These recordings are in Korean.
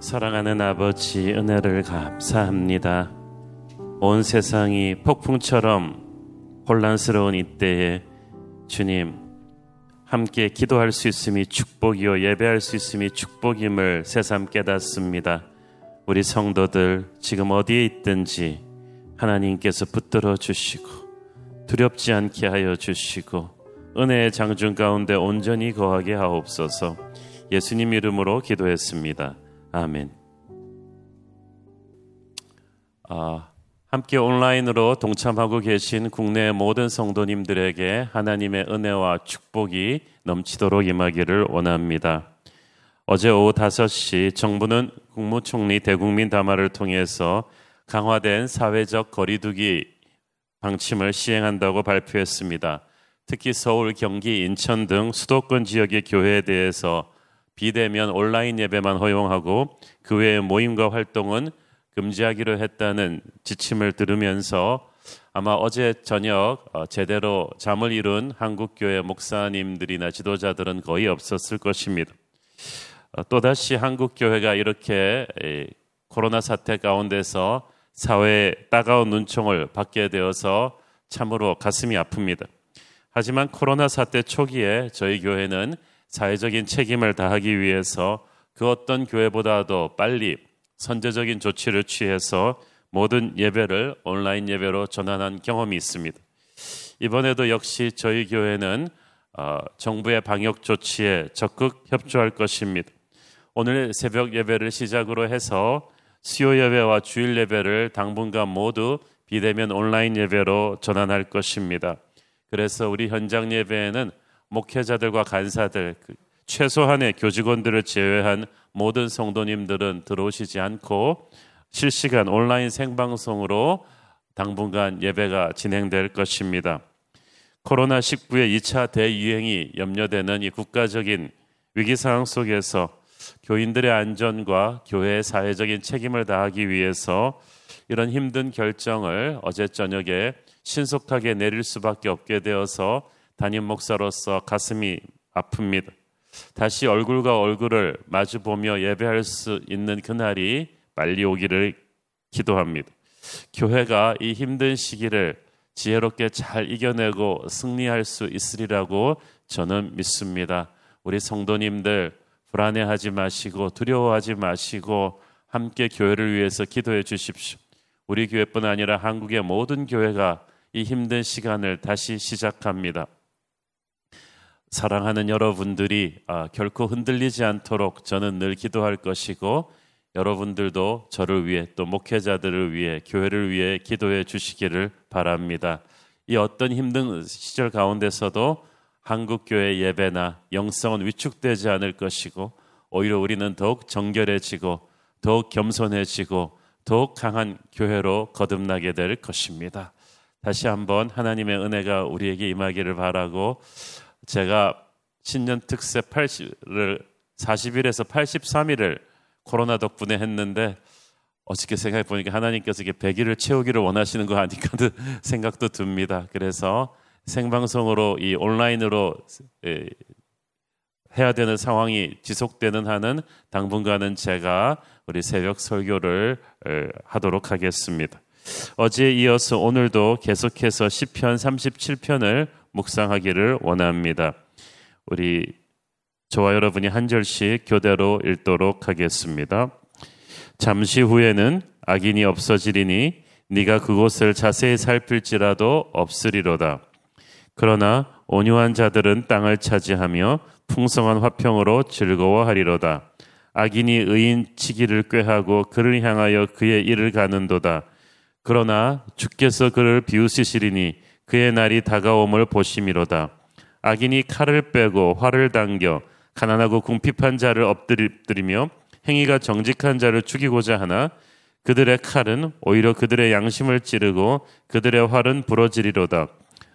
사랑하는 아버지 은혜를 감사합니다. 온 세상이 폭풍처럼 혼란스러운 이때에 주님 함께 기도할 수 있음이 축복이요 예배할 수 있음이 축복임을 새삼 깨닫습니다. 우리 성도들 지금 어디에 있든지 하나님께서 붙들어 주시고 두렵지 않게 하여 주시고 은혜의 장중 가운데 온전히 거하게 하옵소서 예수님 이름으로 기도했습니다. 아멘. 아, 함께 온라인으로 동참하고 계신 국내 모든 성도님들에게 하나님의 은혜와 축복이 넘치도록 임하기를 원합니다. 어제 오후 5시 정부는 국무총리 대국민 담화를 통해서 강화된 사회적 거리두기 방침을 시행한다고 발표했습니다. 특히 서울, 경기, 인천 등 수도권 지역의 교회에 대해서 비대면 온라인 예배만 허용하고 그 외의 모임과 활동은 금지하기로 했다는 지침을 들으면서 아마 어제 저녁 어, 제대로 잠을 이룬 한국교회 목사님들이나 지도자들은 거의 없었을 것입니다. 어, 또다시 한국교회가 이렇게 코로나 사태 가운데서 사회의 따가운 눈총을 받게 되어서 참으로 가슴이 아픕니다. 하지만 코로나 사태 초기에 저희 교회는 사회적인 책임을 다하기 위해서 그 어떤 교회보다도 빨리 선제적인 조치를 취해서 모든 예배를 온라인 예배로 전환한 경험이 있습니다. 이번에도 역시 저희 교회는 어, 정부의 방역 조치에 적극 협조할 것입니다. 오늘 새벽 예배를 시작으로 해서 수요 예배와 주일 예배를 당분간 모두 비대면 온라인 예배로 전환할 것입니다. 그래서 우리 현장 예배에는 목회자들과 간사들, 그 최소한의 교직원들을 제외한 모든 성도님들은 들어오시지 않고 실시간 온라인 생방송으로 당분간 예배가 진행될 것입니다. 코로나19의 2차 대유행이 염려되는 이 국가적인 위기 상황 속에서 교인들의 안전과 교회의 사회적인 책임을 다하기 위해서 이런 힘든 결정을 어제 저녁에 신속하게 내릴 수밖에 없게 되어서 담임 목사로서 가슴이 아픕니다. 다시 얼굴과 얼굴을 마주 보며 예배할 수 있는 그날이 빨리 오기를 기도합니다. 교회가 이 힘든 시기를 지혜롭게 잘 이겨내고 승리할 수 있으리라고 저는 믿습니다. 우리 성도님들 불안해하지 마시고 두려워하지 마시고 함께 교회를 위해서 기도해 주십시오. 우리 교회뿐 아니라 한국의 모든 교회가 이 힘든 시간을 다시 시작합니다. 사랑하는 여러분들이 아, 결코 흔들리지 않도록 저는 늘 기도할 것이고 여러분들도 저를 위해 또 목회자들을 위해 교회를 위해 기도해 주시기를 바랍니다. 이 어떤 힘든 시절 가운데서도 한국 교회 예배나 영성은 위축되지 않을 것이고 오히려 우리는 더욱 정결해지고 더욱 겸손해지고 더욱 강한 교회로 거듭나게 될 것입니다. 다시 한번 하나님의 은혜가 우리에게 임하기를 바라고 제가 신년 특세 80을 40일에서 83일을 코로나 덕분에 했는데 어저께 생각해 보니까 하나님께서 이게 100일을 채우기를 원하시는 거 아닐까 생각도 듭니다. 그래서 생방송으로 이 온라인으로 해야 되는 상황이 지속되는 한은 당분간은 제가 우리 새벽 설교를 하도록 하겠습니다. 어제에 이어서 오늘도 계속해서 시편 37편을 묵상하기를 원합니다. 우리 저와 여러분이 한 절씩 교대로 읽도록 하겠습니다. 잠시 후에는 악인이 없어지리니 네가 그곳을 자세히 살필지라도 없으리로다. 그러나 온유한 자들은 땅을 차지하며 풍성한 화평으로 즐거워하리로다. 악인이 의인 치기를 꾀하고 그를 향하여 그의 일을 가는도다. 그러나 주께서 그를 비웃으시리니 그의 날이 다가옴을 보심이로다. 악인이 칼을 빼고 활을 당겨 가난하고 궁핍한 자를 엎드리며 행위가 정직한 자를 죽이고자 하나 그들의 칼은 오히려 그들의 양심을 찌르고 그들의 활은 부러지리로다.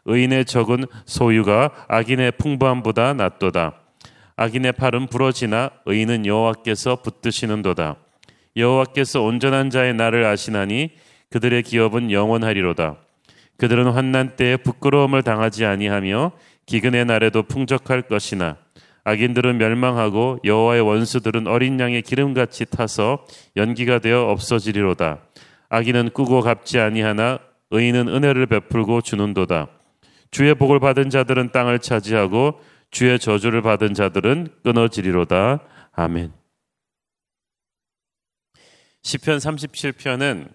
의인의 적은 소유가 악인의 풍부함보다 낫도다. 악인의 팔은 부러지나 의인은 여호와께서 붙드시는도다. 여호와께서 온전한 자의 날을 아시나니 그들의 기업은 영원하리로다. 그들은 환난 때에 부끄러움을 당하지 아니하며 기근의 날에도 풍족할 것이나 악인들은 멸망하고 여호와의 원수들은 어린 양의 기름같이 타서 연기가 되어 없어지리로다. 악인은 꾸고 갚지 아니하나 의인은 은혜를 베풀고 주는도다. 주의 복을 받은 자들은 땅을 차지하고 주의 저주를 받은 자들은 끊어지리로다. 아멘. 시편 37편은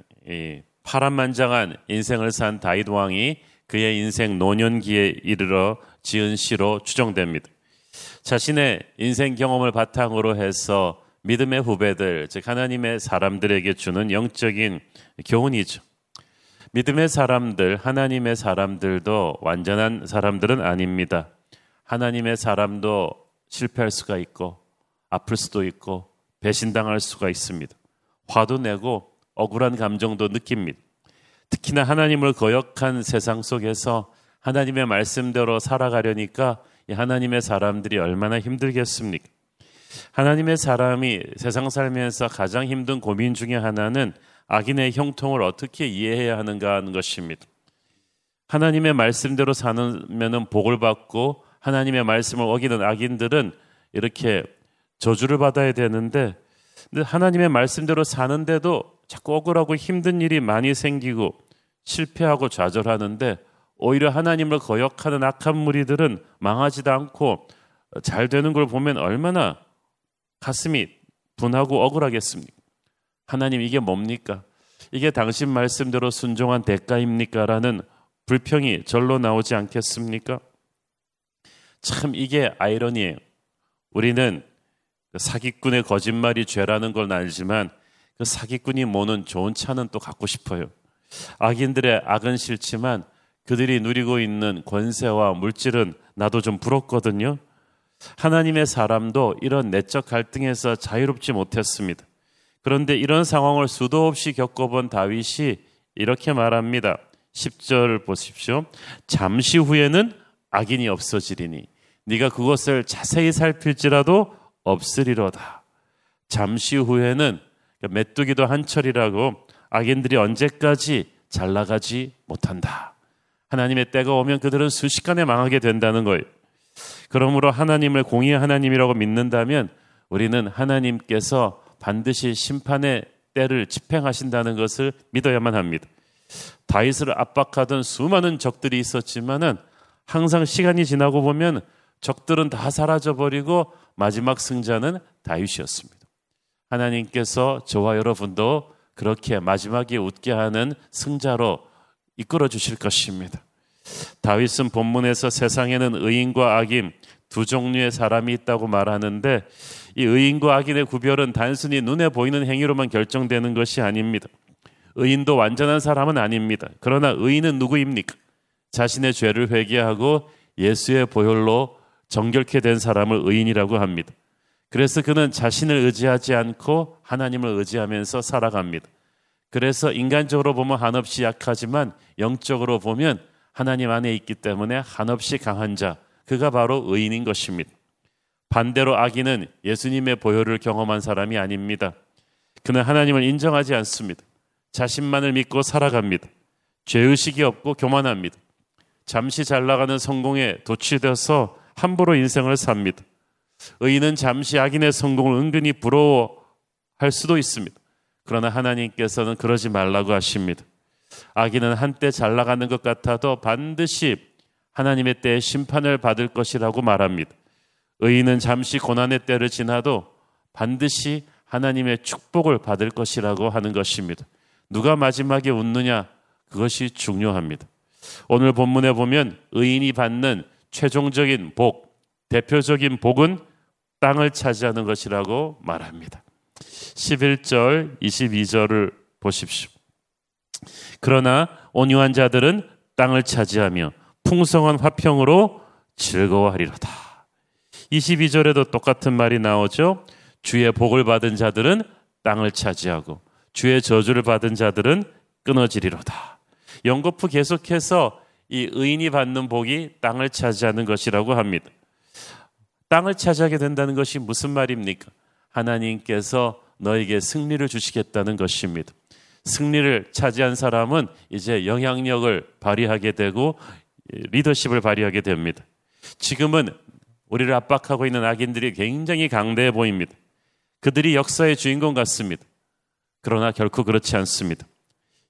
파란만장한 인생을 산 다윗 왕이 그의 인생 노년기에 이르러 지은 시로 추정됩니다. 자신의 인생 경험을 바탕으로 해서 믿음의 후배들, 즉 하나님의 사람들에게 주는 영적인 교훈이죠. 믿음의 사람들, 하나님의 사람들도 완전한 사람들은 아닙니다. 하나님의 사람도 실패할 수가 있고 아플 수도 있고 배신당할 수가 있습니다. 화도 내고 억울한 감정도 느낍니다. 특히나 하나님을 거역한 세상 속에서 하나님의 말씀대로 살아가려니까 하나님의 사람들이 얼마나 힘들겠습니까? 하나님의 사람이 세상 살면서 가장 힘든 고민 중에 하나는 악인의 형통을 어떻게 이해해야 하는가 하는 것입니다. 하나님의 말씀대로 사는 복을 받고 하나님의 말씀을 어기는 악인들은 이렇게 저주를 받아야 되는데 하나님의 말씀대로 사는데도 자꾸 억울하고 힘든 일이 많이 생기고 실패하고 좌절하는데 오히려 하나님을 거역하는 악한 무리들은 망하지도 않고 잘 되는 걸 보면 얼마나 가슴이 분하고 억울하겠습니까? 하나님 이게 뭡니까? 이게 당신 말씀대로 순종한 대가입니까? 라는 불평이 절로 나오지 않겠습니까? 참 이게 아이러니에요. 우리는 그 사기꾼의 거짓말이 죄라는 걸 알지만 그 사기꾼이 모는 좋은 차는 또 갖고 싶어요. 악인들의 악은 싫지만 그들이 누리고 있는 권세와 물질은 나도 좀 부럽거든요. 하나님의 사람도 이런 내적 갈등에서 자유롭지 못했습니다. 그런데 이런 상황을 수도 없이 겪어본 다윗이 이렇게 말합니다. 10절 보십시오. 잠시 후에는 악인이 없어지리니 네가 그것을 자세히 살필지라도 없으리로다. 잠시 후에는 메뚜기도 한철이라고 악인들이 언제까지 잘 나가지 못한다. 하나님의 때가 오면 그들은 순식간에 망하게 된다는 거예요. 그러므로 하나님을 공의의 하나님이라고 믿는다면 우리는 하나님께서 반드시 심판의 때를 집행하신다는 것을 믿어야만 합니다. 다윗을 압박하던 수많은 적들이 있었지만은 항상 시간이 지나고 보면 적들은 다 사라져 버리고 마지막 승자는 다윗이었습니다. 하나님께서 저와 여러분도 그렇게 마지막에 웃게 하는 승자로 이끌어 주실 것입니다. 다윗은 본문에서 세상에는 의인과 악인 두 종류의 사람이 있다고 말하는데 이 의인과 악인의 구별은 단순히 눈에 보이는 행위로만 결정되는 것이 아닙니다. 의인도 완전한 사람은 아닙니다. 그러나 의인은 누구입니까? 자신의 죄를 회개하고 예수의 보혈로 정결케 된 사람을 의인이라고 합니다. 그래서 그는 자신을 의지하지 않고 하나님을 의지하면서 살아갑니다. 그래서 인간적으로 보면 한없이 약하지만 영적으로 보면 하나님 안에 있기 때문에 한없이 강한 자, 그가 바로 의인인 것입니다. 반대로 악인은 예수님의 보혈을 경험한 사람이 아닙니다. 그는 하나님을 인정하지 않습니다. 자신만을 믿고 살아갑니다. 죄의식이 없고 교만합니다. 잠시 잘 나가는 성공에 도취되어서 함부로 인생을 삽니다. 의인은 잠시 악인의 성공을 은근히 부러워할 수도 있습니다. 그러나 하나님께서는 그러지 말라고 하십니다. 악인은 한때 잘 나가는 것 같아도 반드시 하나님의 때에 심판을 받을 것이라고 말합니다. 의인은 잠시 고난의 때를 지나도 반드시 하나님의 축복을 받을 것이라고 하는 것입니다. 누가 마지막에 웃느냐? 그것이 중요합니다. 오늘 본문에 보면 의인이 받는 최종적인 복, 대표적인 복은 땅을 차지하는 것이라고 말합니다. 11절, 22절을 보십시오. 그러나 온유한 자들은 땅을 차지하며 풍성한 화평으로 즐거워하리로다. 22절에도 똑같은 말이 나오죠. 주의 복을 받은 자들은 땅을 차지하고 주의 저주를 받은 자들은 끊어지리로다. 연거푸 계속해서 이 의인이 받는 복이 땅을 차지하는 것이라고 합니다. 땅을 차지하게 된다는 것이 무슨 말입니까? 하나님께서 너에게 승리를 주시겠다는 것입니다. 승리를 차지한 사람은 이제 영향력을 발휘하게 되고 리더십을 발휘하게 됩니다. 지금은 우리를 압박하고 있는 악인들이 굉장히 강대해 보입니다. 그들이 역사의 주인공 같습니다. 그러나 결코 그렇지 않습니다.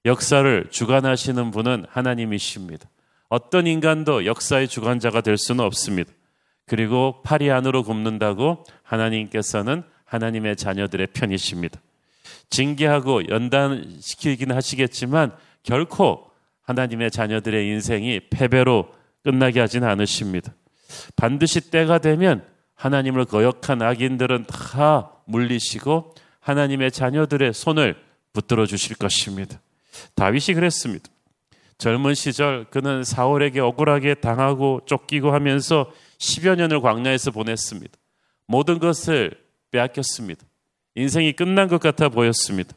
역사를 주관하시는 분은 하나님이십니다. 어떤 인간도 역사의 주관자가 될 수는 없습니다. 그리고 팔이 안으로 굽는다고 하나님께서는 하나님의 자녀들의 편이십니다. 징계하고 연단시키긴 하시겠지만 결코 하나님의 자녀들의 인생이 패배로 끝나게 하진 않으십니다. 반드시 때가 되면 하나님을 거역한 악인들은 다 물리시고 하나님의 자녀들의 손을 붙들어 주실 것입니다. 다윗이 그랬습니다. 젊은 시절 그는 사울에게 억울하게 당하고 쫓기고 하면서 10여 년을 광야에서 보냈습니다. 모든 것을 빼앗겼습니다. 인생이 끝난 것 같아 보였습니다.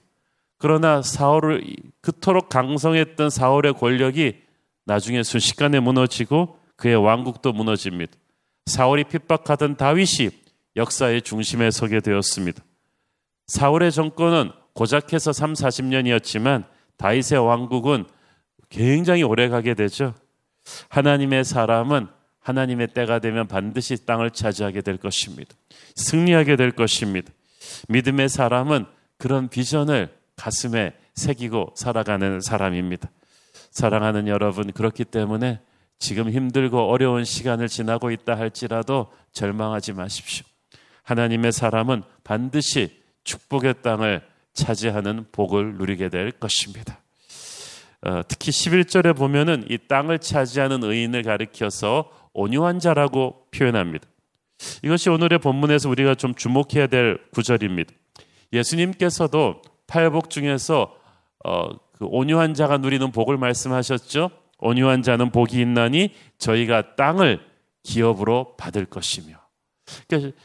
그러나 사울을 그토록 강성했던 사울의 권력이 나중에 순식간에 무너지고 그의 왕국도 무너집니다. 사울이 핍박하던 다윗이 역사의 중심에 서게 되었습니다. 사울의 정권은 고작해서 3, 40년이었지만 다윗의 왕국은 굉장히 오래 가게 되죠. 하나님의 사람은 하나님의 때가 되면 반드시 땅을 차지하게 될 것입니다. 승리하게 될 것입니다. 믿음의 사람은 그런 비전을 가슴에 새기고 살아가는 사람입니다. 사랑하는 여러분, 그렇기 때문에 지금 힘들고 어려운 시간을 지나고 있다 할지라도 절망하지 마십시오. 하나님의 사람은 반드시 축복의 땅을 차지하는 복을 누리게 될 것입니다. 어, 특히 11절에 보면은 이 땅을 차지하는 의인을 가리켜서 온유한 자라고 표현합니다. 이것이 오늘의 본문에서 우리가 좀 주목해야 될 구절입니다. 예수님께서도 팔복 중에서 어, 그 온유한 자가 누리는 복을 말씀하셨죠. 온유한 자는 복이 있나니 저희가 땅을 기업으로 받을 것이며. 그러니까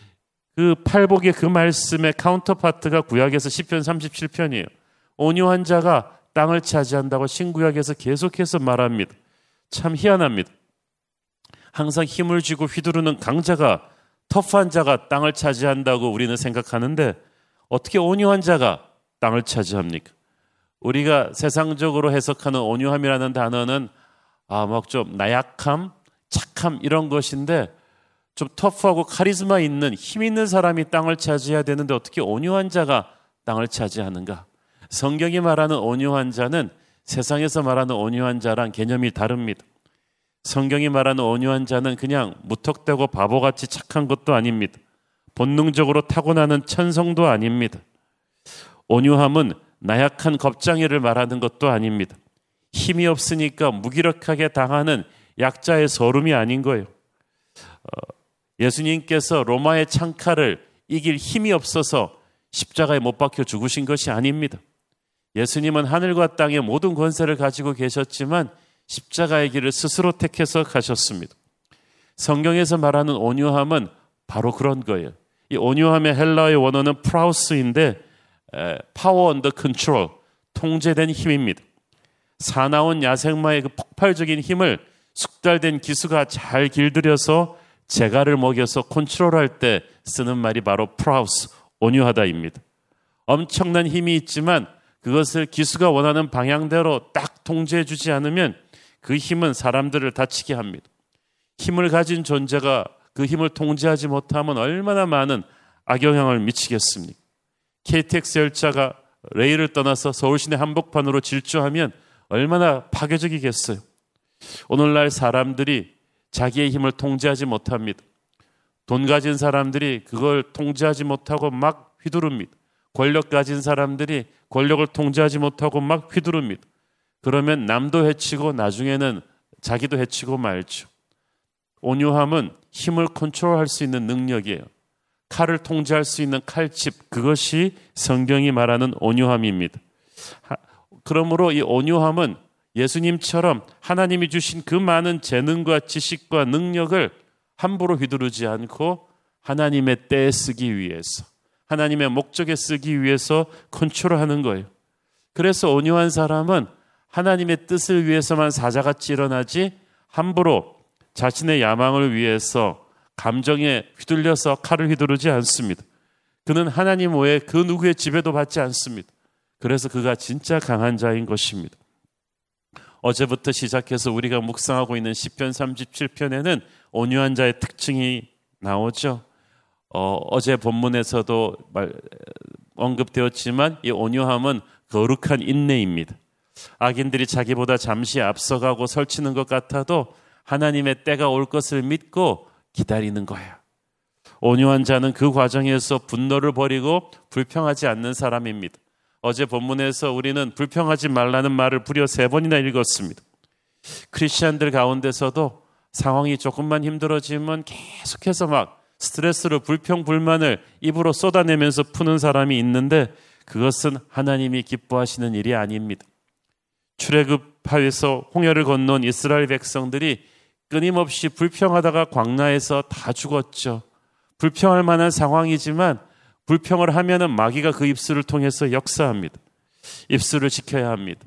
그 팔복의 그 말씀의 카운터파트가 구약에서 10편 37편이에요. 온유한 자가 땅을 차지한다고 신구약에서 계속해서 말합니다. 참 희한합니다. 항상 힘을 쥐고 휘두르는 강자가 터프한 자가 땅을 차지한다고 우리는 생각하는데 어떻게 온유한 자가 땅을 차지합니까? 우리가 세상적으로 해석하는 온유함이라는 단어는 아, 막 좀 나약함, 착함 이런 것인데 좀 터프하고 카리스마 있는 힘 있는 사람이 땅을 차지해야 되는데 어떻게 온유한 자가 땅을 차지하는가? 성경이 말하는 온유한 자는 세상에서 말하는 온유한 자랑 개념이 다릅니다. 성경이 말하는 온유한 자는 그냥 무턱대고 바보같이 착한 것도 아닙니다. 본능적으로 타고나는 천성도 아닙니다. 온유함은 나약한 겁장이를 말하는 것도 아닙니다. 힘이 없으니까 무기력하게 당하는 약자의 서름이 아닌 거예요. 어, 예수님께서 로마의 창칼을 이길 힘이 없어서 십자가에 못 박혀 죽으신 것이 아닙니다. 예수님은 하늘과 땅의 모든 권세를 가지고 계셨지만 십자가의 길을 스스로 택해서 가셨습니다. 성경에서 말하는 온유함은 바로 그런 거예요. 이 온유함의 헬라의 원어는 πραΰς인데 power under control 통제된 힘입니다. 사나운 야생마의 그 폭발적인 힘을 숙달된 기수가 잘 길들여서 재갈을 먹여서 컨트롤할 때 쓰는 말이 바로 πραΰς 온유하다입니다. 엄청난 힘이 있지만 그것을 기수가 원하는 방향대로 딱 통제해 주지 않으면 그 힘은 사람들을 다치게 합니다. 힘을 가진 존재가 그 힘을 통제하지 못하면 얼마나 많은 악영향을 미치겠습니까? KTX 열차가 레일을 떠나서 서울시내 한복판으로 질주하면 얼마나 파괴적이겠어요. 오늘날 사람들이 자기의 힘을 통제하지 못합니다. 돈 가진 사람들이 그걸 통제하지 못하고 막 휘두릅니다. 권력 가진 사람들이 권력을 통제하지 못하고 막 휘두릅니다. 그러면 남도 해치고 나중에는 자기도 해치고 말죠. 온유함은 힘을 컨트롤할 수 있는 능력이에요. 칼을 통제할 수 있는 칼집, 그것이 성경이 말하는 온유함입니다. 그러므로 이 온유함은 예수님처럼 하나님이 주신 그 많은 재능과 지식과 능력을 함부로 휘두르지 않고 하나님의 때에 쓰기 위해서, 하나님의 목적에 쓰기 위해서 컨트롤하는 거예요. 그래서 온유한 사람은 하나님의 뜻을 위해서만 사자같이 일어나지 함부로 자신의 야망을 위해서 감정에 휘둘려서 칼을 휘두르지 않습니다. 그는 하나님 외에 그 누구의 지배도 받지 않습니다. 그래서 그가 진짜 강한 자인 것입니다. 어제부터 시작해서 우리가 묵상하고 있는 10편 37편에는 온유한 자의 특징이 나오죠. 어, 어제 본문에서도 말, 언급되었지만 이 온유함은 거룩한 인내입니다. 악인들이 자기보다 잠시 앞서가고 설치는 것 같아도 하나님의 때가 올 것을 믿고 기다리는 거예요. 온유한 자는 그 과정에서 분노를 버리고 불평하지 않는 사람입니다. 어제 본문에서 우리는 불평하지 말라는 말을 무려 세 번이나 읽었습니다. 크리스천들 가운데서도 상황이 조금만 힘들어지면 계속해서 막 스트레스를 불평 불만을 입으로 쏟아내면서 푸는 사람이 있는데 그것은 하나님이 기뻐하시는 일이 아닙니다. 출애굽 하에서 홍해를 건넌 이스라엘 백성들이 끊임없이 불평하다가 광야에서 다 죽었죠. 불평할 만한 상황이지만 불평을 하면은 마귀가 그 입술을 통해서 역사합니다. 입술을 지켜야 합니다.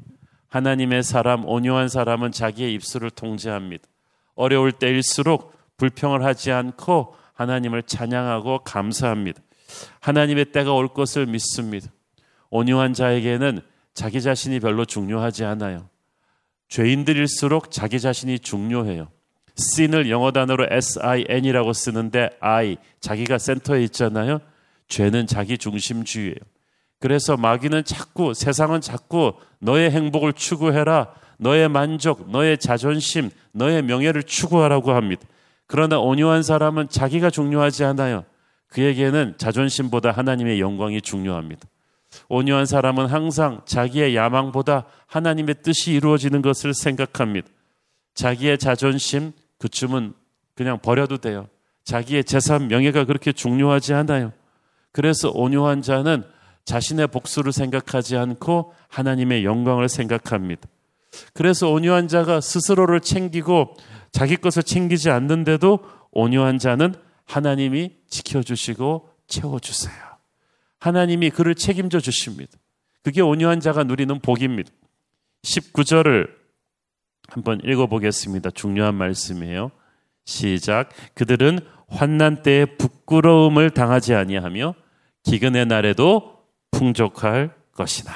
하나님의 사람, 온유한 사람은 자기의 입술을 통제합니다. 어려울 때일수록 불평을 하지 않고 하나님을 찬양하고 감사합니다. 하나님의 때가 올 것을 믿습니다. 온유한 자에게는 자기 자신이 별로 중요하지 않아요. 죄인들일수록 자기 자신이 중요해요. sin을 영어 단어로 S-I-N이라고 쓰는데 I, 자기가 센터에 있잖아요. 죄는 자기 중심주의예요. 그래서 마귀는 자꾸, 세상은 자꾸 너의 행복을 추구해라. 너의 만족, 너의 자존심, 너의 명예를 추구하라고 합니다. 그러나 온유한 사람은 자기가 중요하지 않아요. 그에게는 자존심보다 하나님의 영광이 중요합니다. 온유한 사람은 항상 자기의 야망보다 하나님의 뜻이 이루어지는 것을 생각합니다. 자기의 자존심, 그쯤은 그냥 버려도 돼요. 자기의 재산, 명예가 그렇게 중요하지 않아요. 그래서 온유한 자는 자신의 복수를 생각하지 않고 하나님의 영광을 생각합니다. 그래서 온유한 자가 스스로를 챙기고 자기 것을 챙기지 않는데도 온유한 자는 하나님이 지켜주시고 채워주세요. 하나님이 그를 책임져 주십니다. 그게 온유한 자가 누리는 복입니다. 19절을 한번 읽어보겠습니다. 중요한 말씀이에요. 시작. 그들은 환난 때에 부끄러움을 당하지 아니하며 기근의 날에도 풍족할 것이나.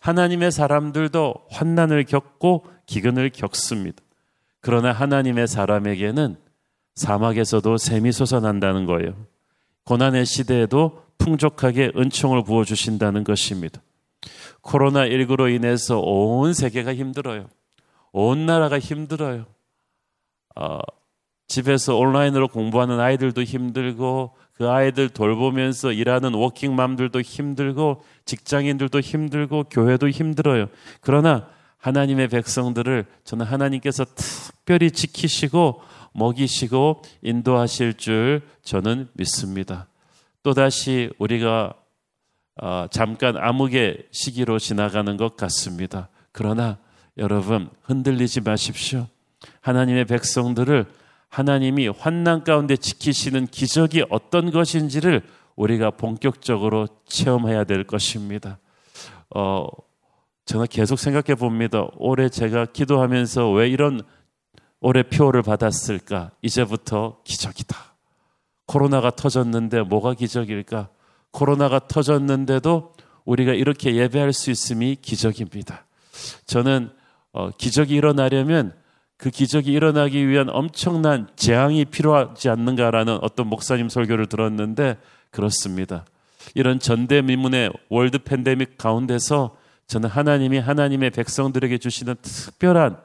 하나님의 사람들도 환난을 겪고 기근을 겪습니다. 그러나 하나님의 사람에게는 사막에서도 샘이 솟아난다는 거예요. 고난의 시대에도 풍족하게 은총을 부어 주신다는 것입니다. 코로나 19로 인해서 온 세계가 힘들어요. 온 나라가 힘들어요. 어, 집에서 온라인으로 공부하는 아이들도 힘들고 그 아이들 돌보면서 일하는 워킹맘들도 힘들고 직장인들도 힘들고 교회도 힘들어요. 그러나 하나님의 백성들을 저는 하나님께서 특별히 지키시고 먹이시고 인도하실 줄 저는 믿습니다. 또다시 우리가 어, 잠깐 암흑의 시기로 지나가는 것 같습니다. 그러나 여러분 흔들리지 마십시오. 하나님의 백성들을 하나님이 환난 가운데 지키시는 기적이 어떤 것인지를 우리가 본격적으로 체험해야 될 것입니다. 어, 저는 계속 생각해 봅니다. 올해 제가 기도하면서 왜 이런 올해 표를 받았을까? 이제부터 기적이다. 코로나가 터졌는데 뭐가 기적일까? 코로나가 터졌는데도 우리가 이렇게 예배할 수 있음이 기적입니다. 저는 어, 기적이 일어나려면 그 기적이 일어나기 위한 엄청난 재앙이 필요하지 않는가라는 어떤 목사님 설교를 들었는데 그렇습니다. 이런 전대미문의 월드 팬데믹 가운데서 저는 하나님이 하나님의 백성들에게 주시는 특별한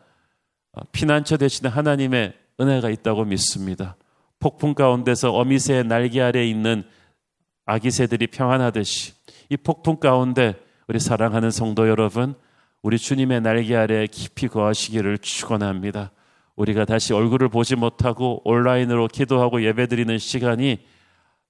어, 피난처 되시는 하나님의 은혜가 있다고 믿습니다. 폭풍 가운데서 어미새의 날개 아래 있는 아기 새들이 평안하듯이 이 폭풍 가운데 우리 사랑하는 성도 여러분, 우리 주님의 날개 아래 깊이 거하시기를 축원합니다. 우리가 다시 얼굴을 보지 못하고 온라인으로 기도하고 예배드리는 시간이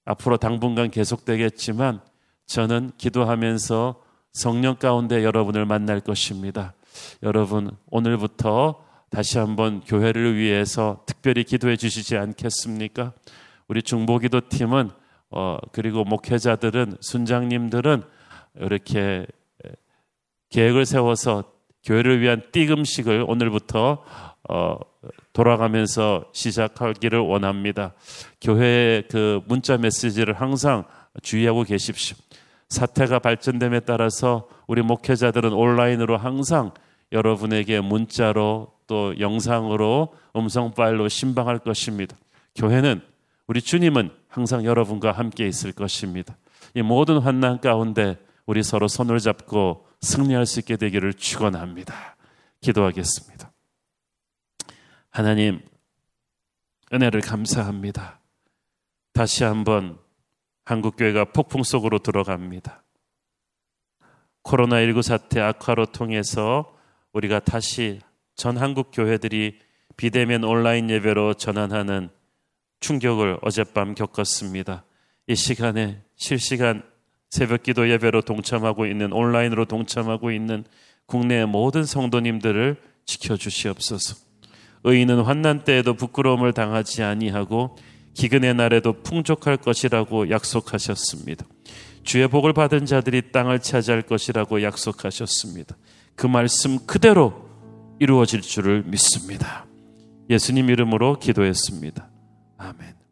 앞으로 당분간 계속되겠지만 저는 기도하면서 성령 가운데 여러분을 만날 것입니다. 여러분, 오늘부터 다시 한번 교회를 위해서 특별히 기도해 주시지 않겠습니까? 우리 중보기도 팀은 어, 그리고 목회자들은 순장님들은 이렇게 계획을 세워서 교회를 위한 띠금식을 오늘부터 어, 돌아가면서 시작하기를 원합니다. 교회의 그 문자 메시지를 항상 주의하고 계십시오. 사태가 발전됨에 따라서 우리 목회자들은 온라인으로 항상 여러분에게 문자로 또 영상으로 음성 파일로 신방할 것입니다. 교회는 우리 주님은 항상 여러분과 함께 있을 것입니다. 이 모든 환난 가운데 우리 서로 손을 잡고 승리할 수 있게 되기를 축원합니다. 기도하겠습니다. 하나님 은혜를 감사합니다. 다시 한번 한국 교회가 폭풍 속으로 들어갑니다. 코로나19 사태 악화로 통해서 우리가 다시 전 한국 교회들이 비대면 온라인 예배로 전환하는 충격을 어젯밤 겪었습니다. 이 시간에 실시간 새벽 기도 예배로 동참하고 있는 온라인으로 동참하고 있는 국내 모든 성도님들을 지켜 주시옵소서. 의인은 환난 때에도 부끄러움을 당하지 아니하고 기근의 날에도 풍족할 것이라고 약속하셨습니다. 주의 복을 받은 자들이 땅을 차지할 것이라고 약속하셨습니다. 그 말씀 그대로 이루어질 줄을 믿습니다. 예수님 이름으로 기도했습니다. 아멘.